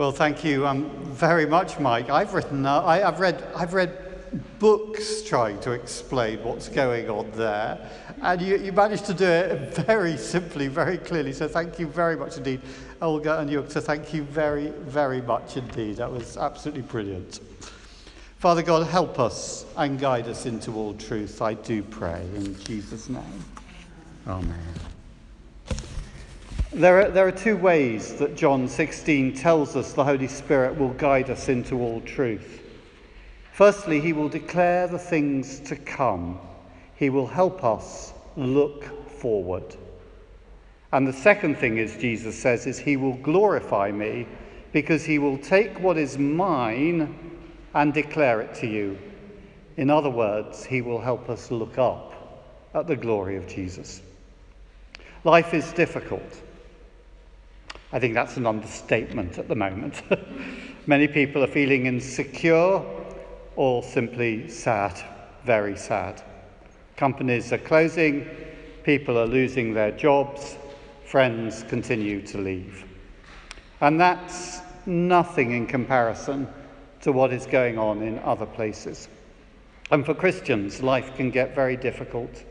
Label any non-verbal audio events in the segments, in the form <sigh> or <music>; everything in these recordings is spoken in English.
Well, thank you um, very much, Mike. I've written, uh, I, have read, I've read books trying to explain what's going on there, and you, you managed to do it very simply, very clearly. So thank you very much indeed, Olga and Jukta. So thank you very, very much indeed. That was absolutely brilliant. Father God, help us and guide us into all truth. I do pray in Jesus' name. Amen. There are, there are two ways that John 16 tells us the Holy Spirit will guide us into all truth. Firstly, he will declare the things to come. He will help us look forward. And the second thing is, Jesus says, is he will glorify me because he will take what is mine and declare it to you. In other words, he will help us look up at the glory of Jesus. Life is difficult. I think that's an understatement at the moment. <laughs> Many people are feeling insecure or simply sad, very sad. Companies are closing, people are losing their jobs, friends continue to leave. And that's nothing in comparison to what is going on in other places. And for Christians, life can get very difficult.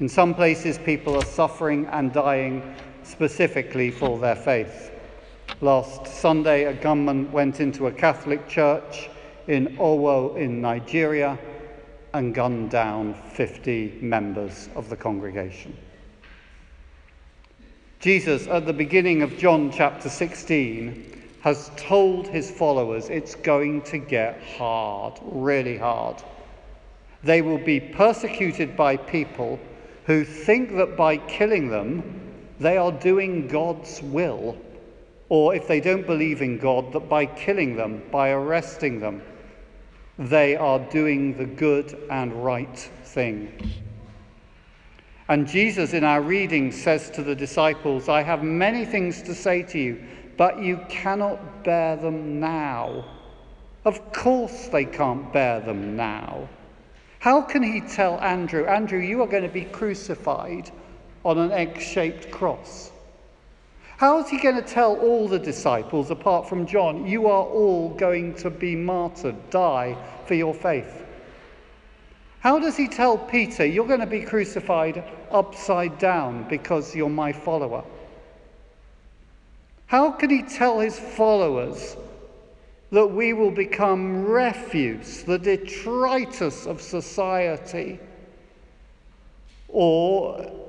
In some places, people are suffering and dying specifically for their faith. Last Sunday, a gunman went into a Catholic church in Owo in Nigeria and gunned down 50 members of the congregation. Jesus, at the beginning of John chapter 16, has told his followers it's going to get hard, really hard. They will be persecuted by people who think that by killing them, they are doing God's will. Or if they don't believe in God, that by killing them, by arresting them, they are doing the good and right thing. And Jesus, in our reading, says to the disciples, I have many things to say to you, but you cannot bear them now. Of course, they can't bear them now. How can he tell Andrew, Andrew, you are going to be crucified on an egg shaped cross? How is he going to tell all the disciples, apart from John, you are all going to be martyred, die for your faith? How does he tell Peter, you're going to be crucified upside down because you're my follower? How can he tell his followers that we will become refuse, the detritus of society, or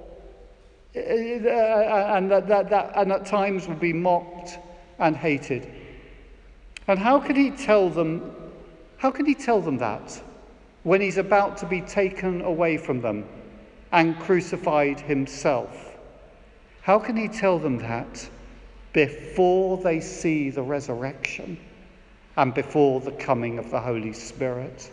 Uh, and that, that, that and at times will be mocked and hated? And how can he tell them? How can he tell them that when he's about to be taken away from them and crucified himself? How can he tell them that before they see the resurrection? and before the coming of the Holy Spirit.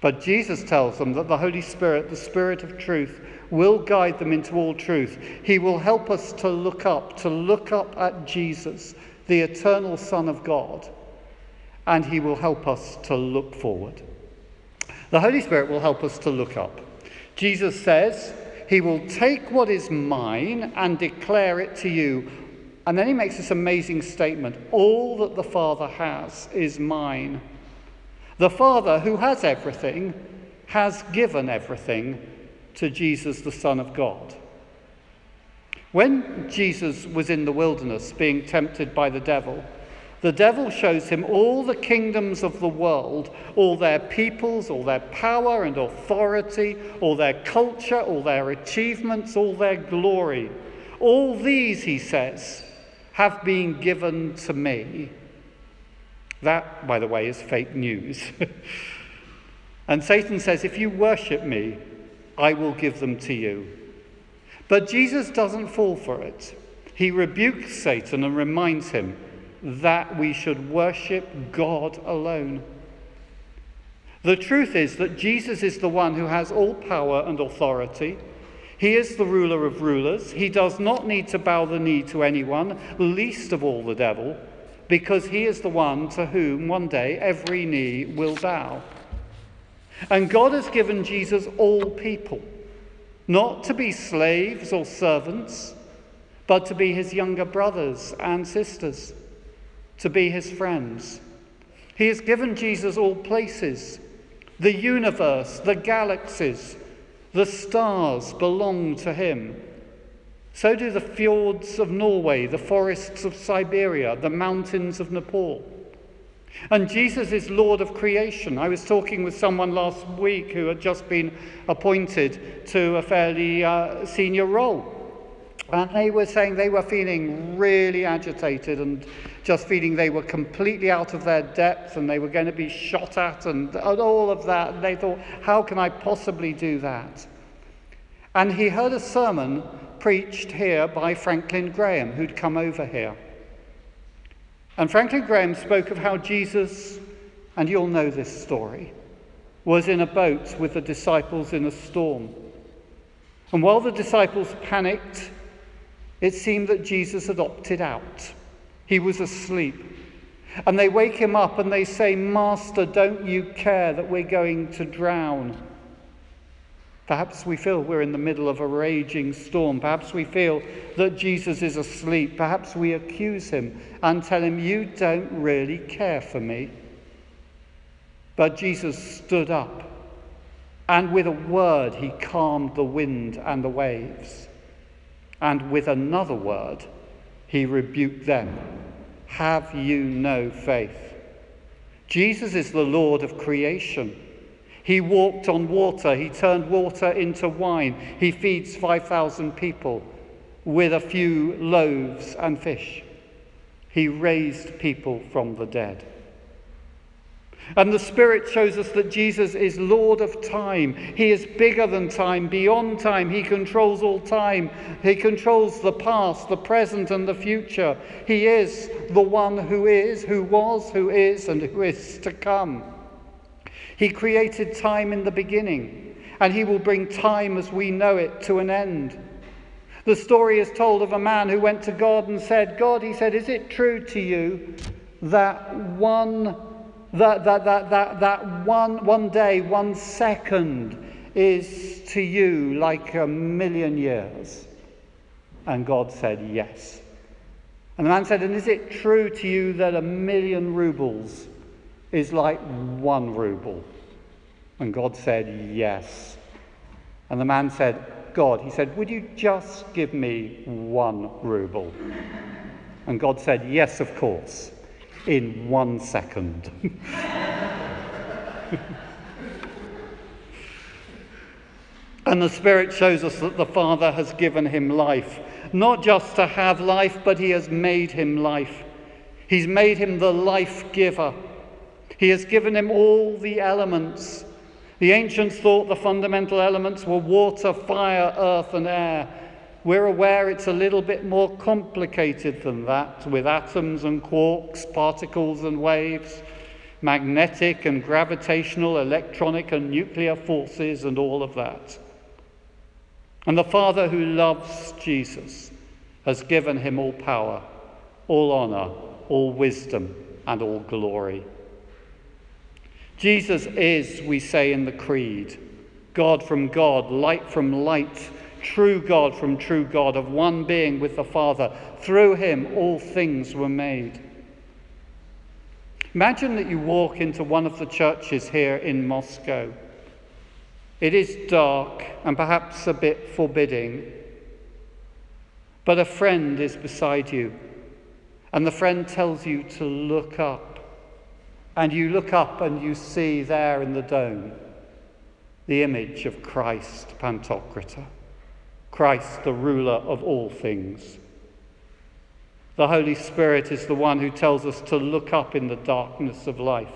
But Jesus tells them that the Holy Spirit, the Spirit of truth, will guide them into all truth. He will help us to look up, to look up at Jesus, the eternal Son of God, and He will help us to look forward. The Holy Spirit will help us to look up. Jesus says, He will take what is mine and declare it to you. And then he makes this amazing statement All that the Father has is mine. The Father, who has everything, has given everything to Jesus, the Son of God. When Jesus was in the wilderness being tempted by the devil, the devil shows him all the kingdoms of the world, all their peoples, all their power and authority, all their culture, all their achievements, all their glory. All these, he says, have been given to me. That, by the way, is fake news. <laughs> and Satan says, if you worship me, I will give them to you. But Jesus doesn't fall for it. He rebukes Satan and reminds him that we should worship God alone. The truth is that Jesus is the one who has all power and authority. He is the ruler of rulers. He does not need to bow the knee to anyone, least of all the devil, because he is the one to whom one day every knee will bow. And God has given Jesus all people, not to be slaves or servants, but to be his younger brothers and sisters. to be his friends. He has given Jesus all places. The universe, the galaxies, the stars belong to him. So do the fjords of Norway, the forests of Siberia, the mountains of Nepal. And Jesus is Lord of creation. I was talking with someone last week who had just been appointed to a fairly uh, senior role. And they were saying they were feeling really agitated and just feeling they were completely out of their depth and they were going to be shot at and, and all of that. And they thought, how can I possibly do that? And he heard a sermon preached here by Franklin Graham, who'd come over here. And Franklin Graham spoke of how Jesus, and you'll know this story, was in a boat with the disciples in a storm. And while the disciples panicked, it seemed that Jesus had opted out. He was asleep. And they wake him up and they say, Master, don't you care that we're going to drown? Perhaps we feel we're in the middle of a raging storm. Perhaps we feel that Jesus is asleep. Perhaps we accuse him and tell him, You don't really care for me. But Jesus stood up, and with a word, he calmed the wind and the waves. And with another word, he rebuked them. Have you no faith? Jesus is the Lord of creation. He walked on water. He turned water into wine. He feeds 5,000 people with a few loaves and fish. He raised people from the dead. And the Spirit shows us that Jesus is Lord of time. He is bigger than time, beyond time. He controls all time. He controls the past, the present, and the future. He is the one who is, who was, who is, and who is to come. He created time in the beginning, and He will bring time as we know it to an end. The story is told of a man who went to God and said, God, he said, is it true to you that one that, that, that, that, that one, one day, one second is to you like a million years? And God said, Yes. And the man said, And is it true to you that a million rubles is like one ruble? And God said, Yes. And the man said, God, he said, Would you just give me one ruble? And God said, Yes, of course, in one second. <laughs> and the Spirit shows us that the Father has given him life, not just to have life, but he has made him life. He's made him the life giver. He has given him all the elements. The ancients thought the fundamental elements were water, fire, earth, and air. We're aware it's a little bit more complicated than that, with atoms and quarks, particles and waves, magnetic and gravitational, electronic and nuclear forces, and all of that. And the Father who loves Jesus has given him all power, all honor, all wisdom, and all glory. Jesus is, we say in the Creed, God from God, light from light, true God from true God, of one being with the Father. Through him all things were made. Imagine that you walk into one of the churches here in Moscow. It is dark and perhaps a bit forbidding, but a friend is beside you, and the friend tells you to look up and you look up and you see there in the dome the image of Christ Pantocrator, Christ, the ruler of all things. The Holy Spirit is the one who tells us to look up in the darkness of life.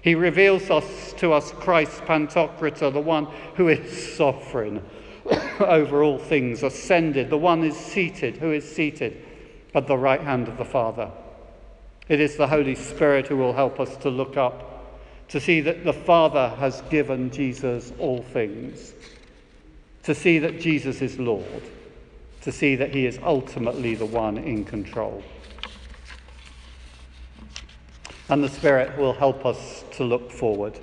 He reveals us to us Christ Pantocrator, the one who is sovereign <coughs> over all things, ascended, the one is seated, who is seated at the right hand of the Father. It is the Holy Spirit who will help us to look up, to see that the Father has given Jesus all things, to see that Jesus is Lord, to see that he is ultimately the one in control. And the Spirit will help us to look forward.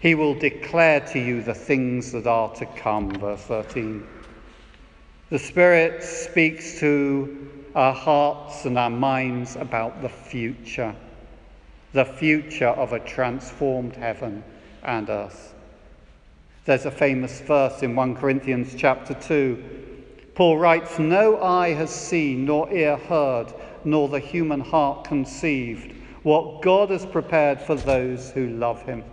He will declare to you the things that are to come, verse 13. The Spirit speaks to our hearts and our minds about the future, the future of a transformed heaven and earth. There's a famous verse in 1 Corinthians chapter 2. Paul writes, No eye has seen, nor ear heard, nor the human heart conceived what God has prepared for those who love him.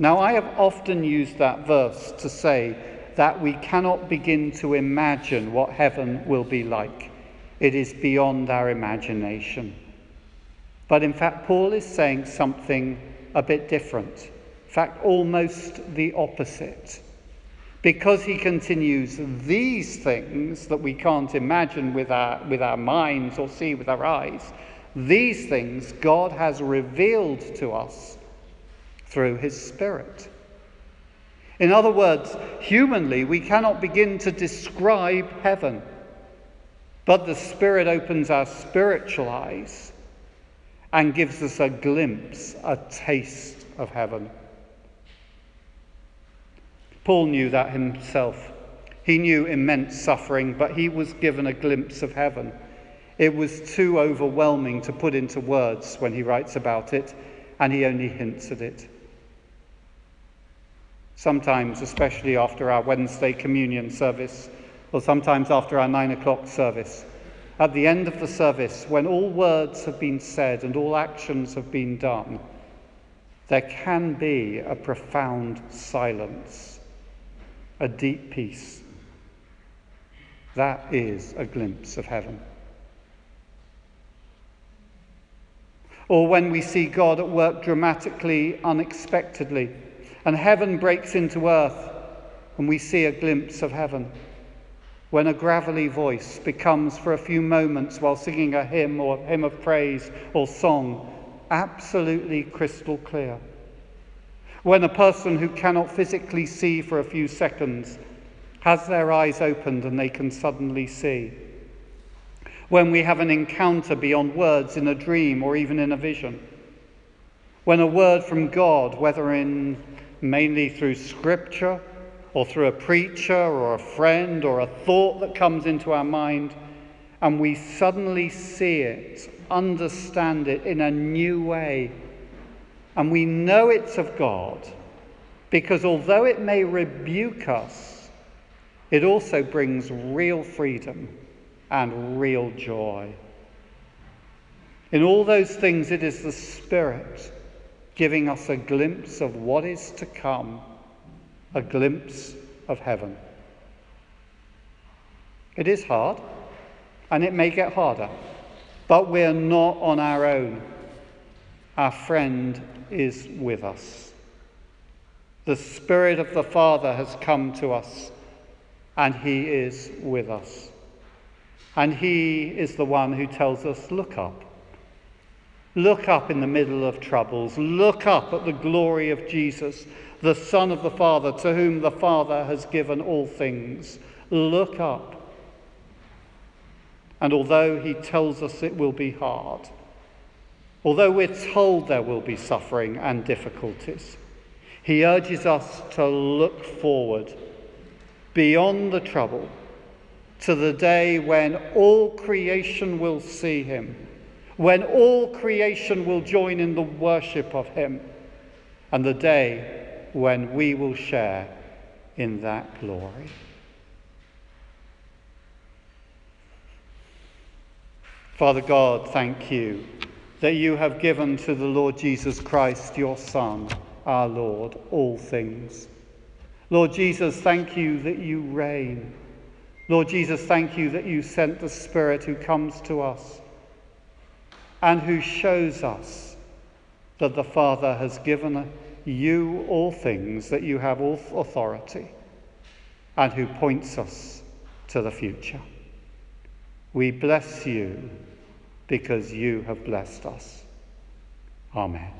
Now, I have often used that verse to say that we cannot begin to imagine what heaven will be like. It is beyond our imagination. But in fact, Paul is saying something a bit different. In fact, almost the opposite. Because he continues, these things that we can't imagine with our, with our minds or see with our eyes, these things God has revealed to us through his Spirit. In other words, humanly, we cannot begin to describe heaven, but the Spirit opens our spiritual eyes and gives us a glimpse, a taste of heaven. Paul knew that himself. He knew immense suffering, but he was given a glimpse of heaven. It was too overwhelming to put into words when he writes about it, and he only hints at it. Sometimes, especially after our Wednesday communion service, or sometimes after our nine o'clock service, at the end of the service, when all words have been said and all actions have been done, there can be a profound silence, a deep peace. That is a glimpse of heaven. Or when we see God at work dramatically, unexpectedly, and heaven breaks into earth, and we see a glimpse of heaven. When a gravelly voice becomes, for a few moments while singing a hymn or hymn of praise or song, absolutely crystal clear. When a person who cannot physically see for a few seconds has their eyes opened and they can suddenly see when we have an encounter beyond words in a dream or even in a vision. When a word from God, whether in mainly through scripture or through a preacher or a friend or a thought that comes into our mind, and we suddenly see it, understand it in a new way, and we know it's of God, because although it may rebuke us, it also brings real freedom and real joy. In all those things, it is the Spirit giving us a glimpse of what is to come, a glimpse of heaven. It is hard, and it may get harder, but we're not on our own. Our friend is with us. The Spirit of the Father has come to us, and He is with us. And He is the one who tells us, Look up. Look up in the middle of troubles. Look up at the glory of Jesus, the Son of the Father, to whom the Father has given all things. Look up. And although He tells us it will be hard, although we're told there will be suffering and difficulties, He urges us to look forward beyond the trouble to the day when all creation will see him, when all creation will join in the worship of him, and the day when we will share in that glory. Father God, thank you that you have given to the Lord Jesus Christ, your Son, our Lord, all things. Lord Jesus, thank you that you reign. Lord Jesus, thank you that you sent the Spirit who comes to us and who shows us that the Father has given you all things, that you have all authority, and who points us to the future. We bless you because you have blessed us. Amen.